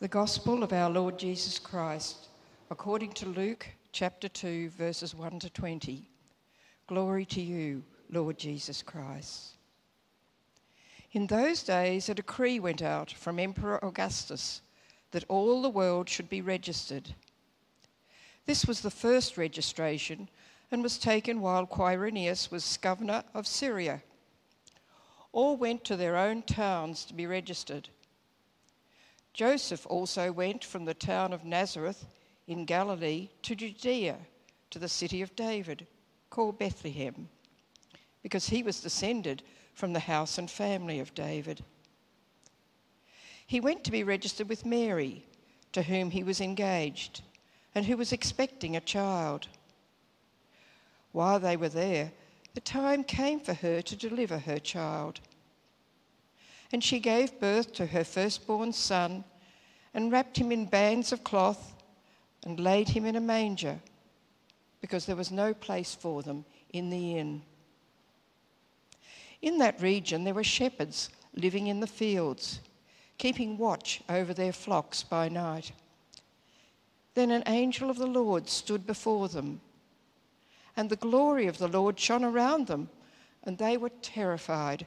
The Gospel of our Lord Jesus Christ, according to Luke chapter 2, verses 1 to 20. Glory to you, Lord Jesus Christ. In those days, a decree went out from Emperor Augustus that all the world should be registered. This was the first registration and was taken while Quirinius was governor of Syria. All went to their own towns to be registered. Joseph also went from the town of Nazareth in Galilee to Judea, to the city of David, called Bethlehem, because he was descended from the house and family of David. He went to be registered with Mary, to whom he was engaged, and who was expecting a child. While they were there, the time came for her to deliver her child. And she gave birth to her firstborn son and wrapped him in bands of cloth and laid him in a manger because there was no place for them in the inn. In that region, there were shepherds living in the fields, keeping watch over their flocks by night. Then an angel of the Lord stood before them, and the glory of the Lord shone around them, and they were terrified.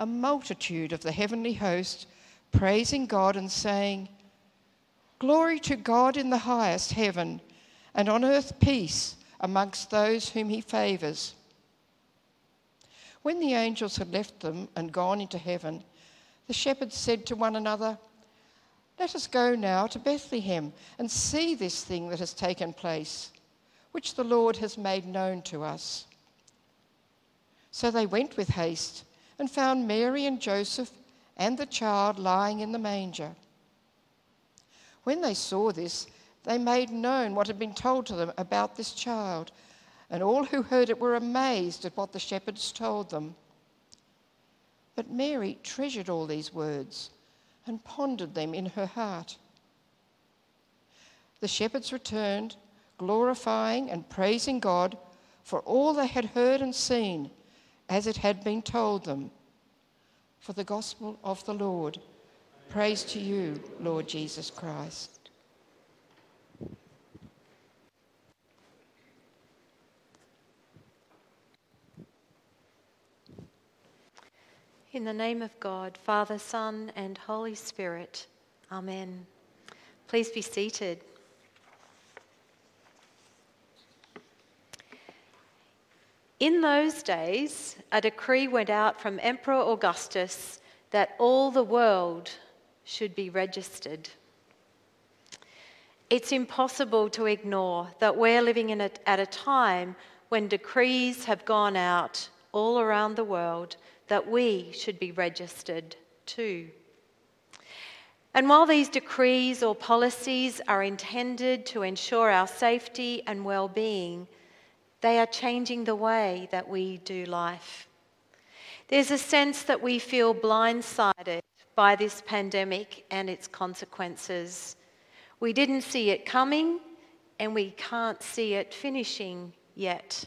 a multitude of the heavenly host praising God and saying, Glory to God in the highest heaven, and on earth peace amongst those whom he favours. When the angels had left them and gone into heaven, the shepherds said to one another, Let us go now to Bethlehem and see this thing that has taken place, which the Lord has made known to us. So they went with haste and found Mary and Joseph and the child lying in the manger. When they saw this, they made known what had been told to them about this child, and all who heard it were amazed at what the shepherds told them. But Mary treasured all these words and pondered them in her heart. The shepherds returned, glorifying and praising God for all they had heard and seen as it had been told them. For the gospel of the Lord. Praise to you, Lord Jesus Christ. In the name of God, Father, Son, and Holy Spirit. Amen. Please be seated. In those days, a decree went out from Emperor Augustus that all the world should be registered. It's impossible to ignore that we're living in a, at a time when decrees have gone out all around the world that we should be registered too. And while these decrees or policies are intended to ensure our safety and well being, they are changing the way that we do life. There's a sense that we feel blindsided by this pandemic and its consequences. We didn't see it coming, and we can't see it finishing yet.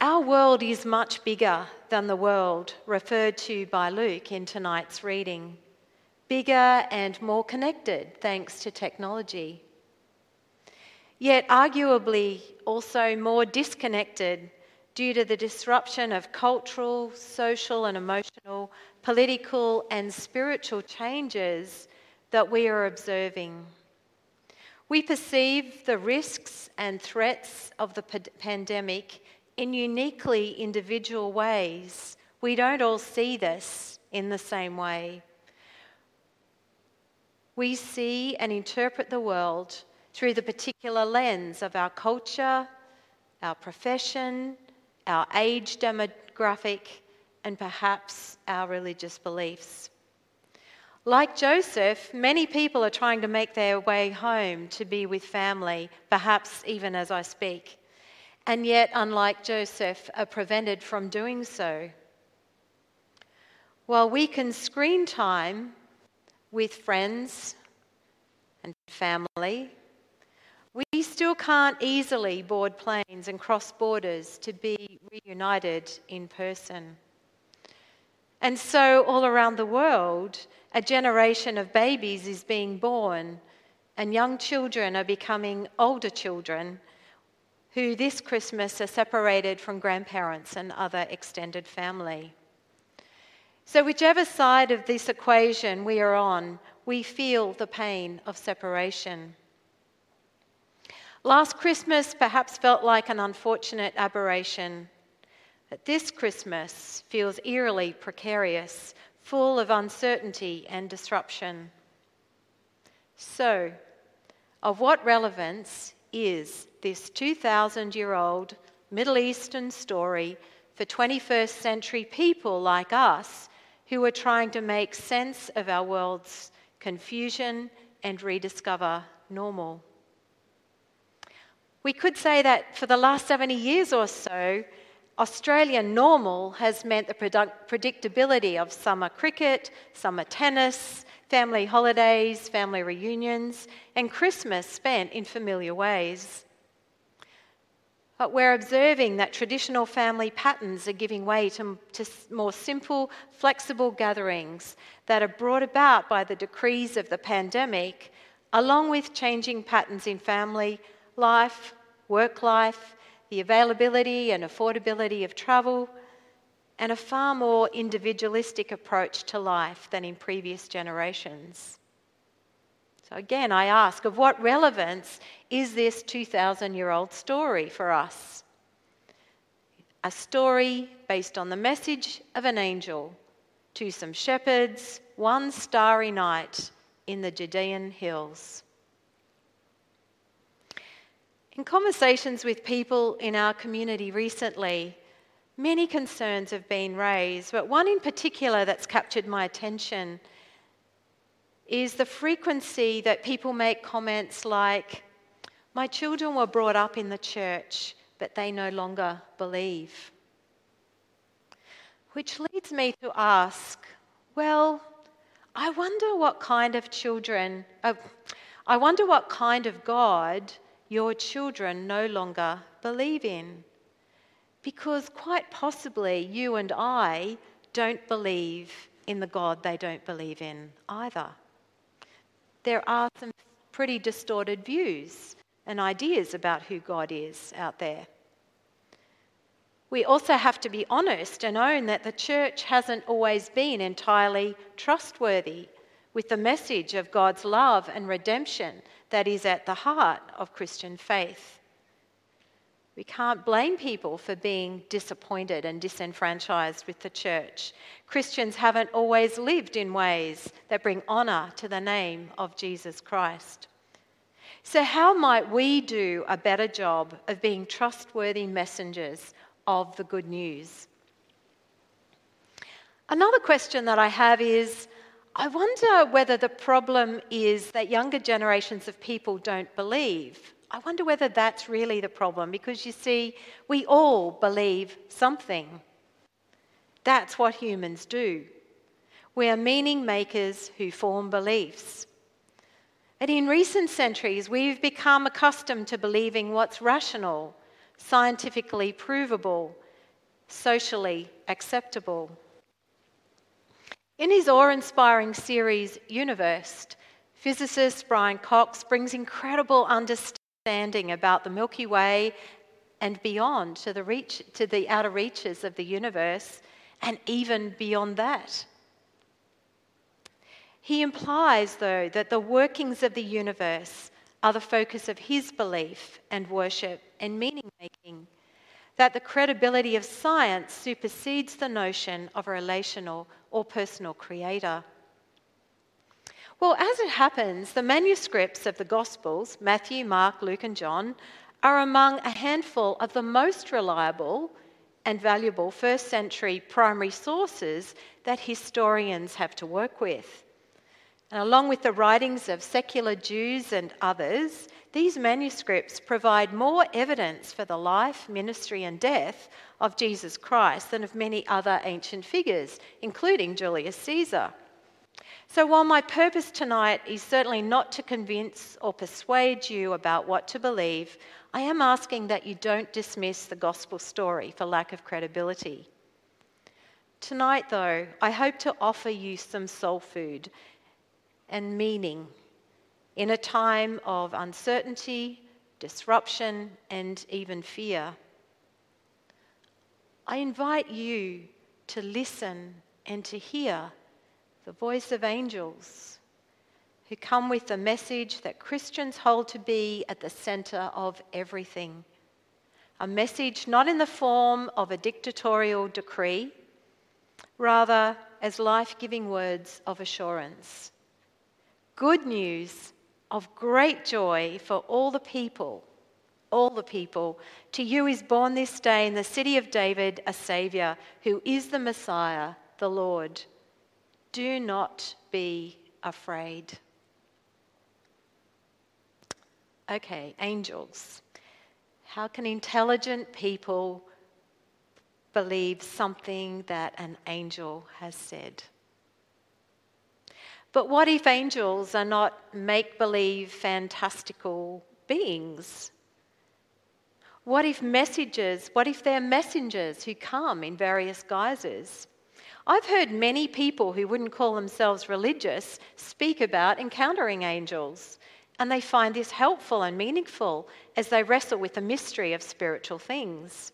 Our world is much bigger than the world referred to by Luke in tonight's reading, bigger and more connected thanks to technology yet arguably also more disconnected due to the disruption of cultural, social, and emotional, political, and spiritual changes that we are observing. We perceive the risks and threats of the pandemic in uniquely individual ways. We don't all see this in the same way. We see and interpret the world through the particular lens of our culture, our profession, our age demographic, and perhaps our religious beliefs. Like Joseph, many people are trying to make their way home to be with family, perhaps even as I speak, and yet, unlike Joseph, are prevented from doing so. While we can screen time with friends and family, we still can't easily board planes and cross borders to be reunited in person. And so, all around the world, a generation of babies is being born, and young children are becoming older children who this Christmas are separated from grandparents and other extended family. So, whichever side of this equation we are on, we feel the pain of separation. Last Christmas perhaps felt like an unfortunate aberration but this Christmas feels eerily precarious, full of uncertainty and disruption. So, of what relevance is this 2,000 year old Middle Eastern story for 21st century people like us who are trying to make sense of our world's confusion and rediscover normal? We could say that for the last 70 years or so, Australian normal has meant the predictability of summer cricket, summer tennis, family holidays, family reunions, and Christmas spent in familiar ways. But we're observing that traditional family patterns are giving way to, to, more simple, flexible gatherings that are brought about by the decrees of the pandemic, along with changing patterns in family life, work life, the availability and affordability of travel, and a far more individualistic approach to life than in previous generations. So, again, I ask of what relevance is this 2,000 year old story for us? A story based on the message of an angel to some shepherds one starry night in the Judean hills. In conversations with people in our community recently, many concerns have been raised, but one in particular that's captured my attention is the frequency that people make comments like, My children were brought up in the church, but they no longer believe. Which leads me to ask, well, I wonder what kind of children, uh, I wonder what kind of God your children no longer believe in. Because quite possibly you and I don't believe in the God they don't believe in either. There are some pretty distorted views and ideas about who God is out there. We also have to be honest and own that the church hasn't always been entirely trustworthy with the message of God's love and redemption that is at the heart of Christian faith. We can't blame people for being disappointed and disenfranchised with the church. Christians haven't always lived in ways that bring honour to the name of Jesus Christ. So, how might we do a better job of being trustworthy messengers of the good news? Another question that I have is I wonder whether the problem is that younger generations of people don't believe. I wonder whether that's really the problem because you see, we all believe something. That's what humans do. We are meaning makers who form beliefs. And in recent centuries, we've become accustomed to believing what's rational, scientifically provable, socially acceptable. In his awe inspiring series, Universe, physicist Brian Cox brings incredible understanding about the Milky Way and beyond to the, reach, to the outer reaches of the universe and even beyond that. He implies, though, that the workings of the universe are the focus of his belief and worship and meaning making that the credibility of science supersedes the notion of a relational or personal creator. Well, as it happens, the manuscripts of the Gospels, Matthew, Mark, Luke, and John, are among a handful of the most reliable and valuable first century primary sources that historians have to work with. And along with the writings of secular Jews and others, these manuscripts provide more evidence for the life, ministry, and death of Jesus Christ than of many other ancient figures, including Julius Caesar. So, while my purpose tonight is certainly not to convince or persuade you about what to believe, I am asking that you don't dismiss the gospel story for lack of credibility. Tonight, though, I hope to offer you some soul food and meaning in a time of uncertainty, disruption, and even fear. I invite you to listen and to hear the voice of angels who come with the message that Christians hold to be at the center of everything. A message not in the form of a dictatorial decree, rather as life giving words of assurance good news of great joy for all the people. All the people. To you is born this day in the city of David a Saviour who is the Messiah, the Lord. Do not be afraid. Okay, angels. How can intelligent people believe something that an angel has said? But what if angels are not make believe fantastical beings? What if messages, what if they're messengers who come in various guises? I've heard many people who wouldn't call themselves religious speak about encountering angels, and they find this helpful and meaningful as they wrestle with the mystery of spiritual things.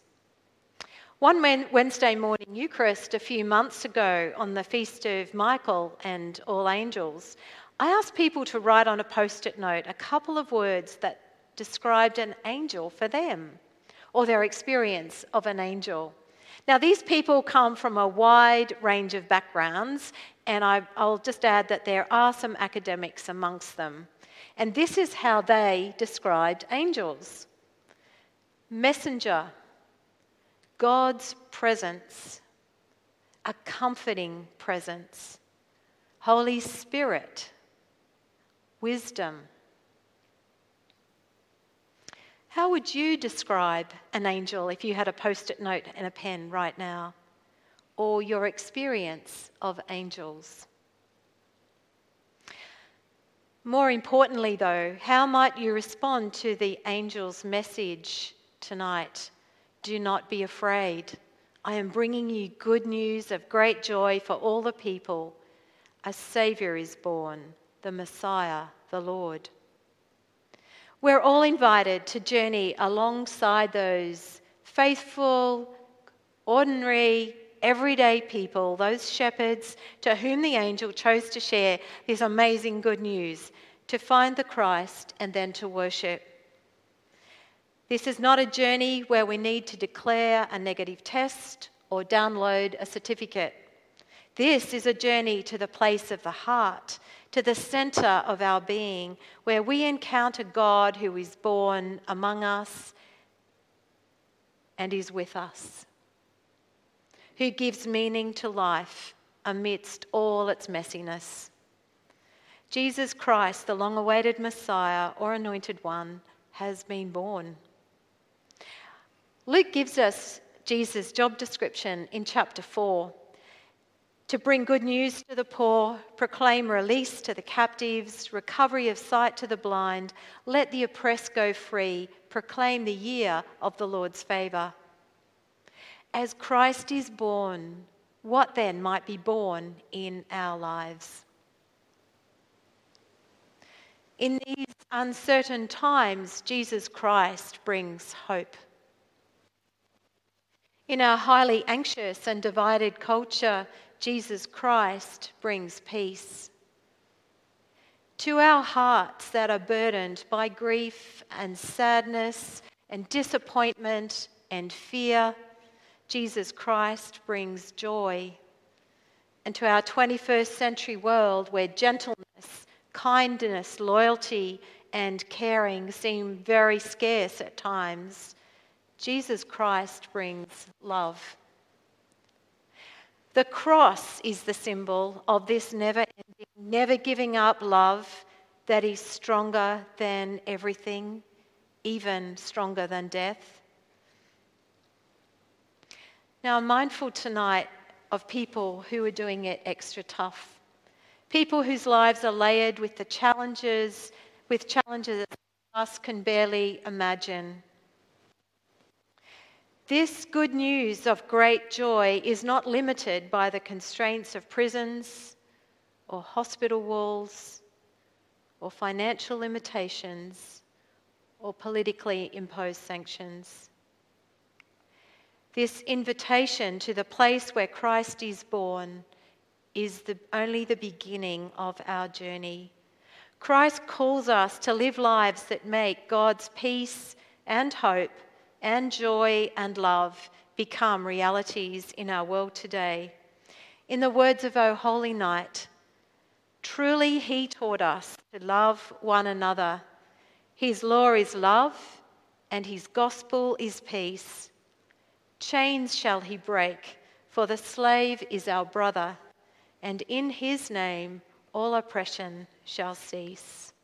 One Wednesday morning Eucharist a few months ago on the feast of Michael and All Angels, I asked people to write on a post it note a couple of words that described an angel for them or their experience of an angel. Now, these people come from a wide range of backgrounds, and I, will just add that there are some academics amongst them. And this is how they described angels messenger, God's presence, a comforting presence, Holy Spirit, wisdom. How would you describe an angel if you had a post it note and a pen right now? Or your experience of angels? More importantly, though, how might you respond to the angel's message tonight? Do not be afraid. I am bringing you good news of great joy for all the people. A Saviour is born, the Messiah, the Lord. We're all invited to journey alongside those faithful, ordinary, everyday people, those shepherds to whom the angel chose to share this amazing good news, to find the Christ and then to worship. This is not a journey where we need to declare a negative test or download a certificate. This is a journey to the place of the heart, to the center of our being, where we encounter God who is born among us and is with us, who gives meaning to life amidst all its messiness. Jesus Christ, the long awaited Messiah or anointed one, has been born. Luke gives us Jesus' job description in chapter 4 to bring good news to the poor, proclaim release to the captives, recovery of sight to the blind, let the oppressed go free, proclaim the year of the Lord's favour. As Christ is born, what then might be born in our lives? In these uncertain times, Jesus Christ brings hope. In our highly anxious and divided culture, Jesus Christ brings peace. To our hearts that are burdened by grief and sadness and disappointment and fear, Jesus Christ brings joy. And to our 21st century world where gentleness, kindness, loyalty, and caring seem very scarce at times, Jesus Christ brings love. The cross is the symbol of this never ending, never giving up love that is stronger than everything, even stronger than death. Now, I'm mindful tonight of people who are doing it extra tough. People whose lives are layered with the challenges, with challenges that us can barely imagine. This good news of great joy is not limited by the constraints of prisons or hospital walls or financial limitations or politically imposed sanctions. This invitation to the place where Christ is born is the, only the beginning of our journey. Christ calls us to live lives that make God's peace and hope and joy and love become realities in our world today. In the words of O Holy Night, truly He taught us to love one another. His law is love, and His gospel is peace. Chains shall he break, for the slave is our brother, and in his name all oppression shall cease.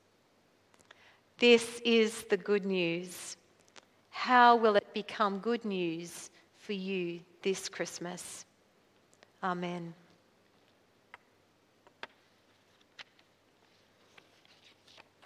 This is the good news. How will it become good news for you this Christmas? Amen.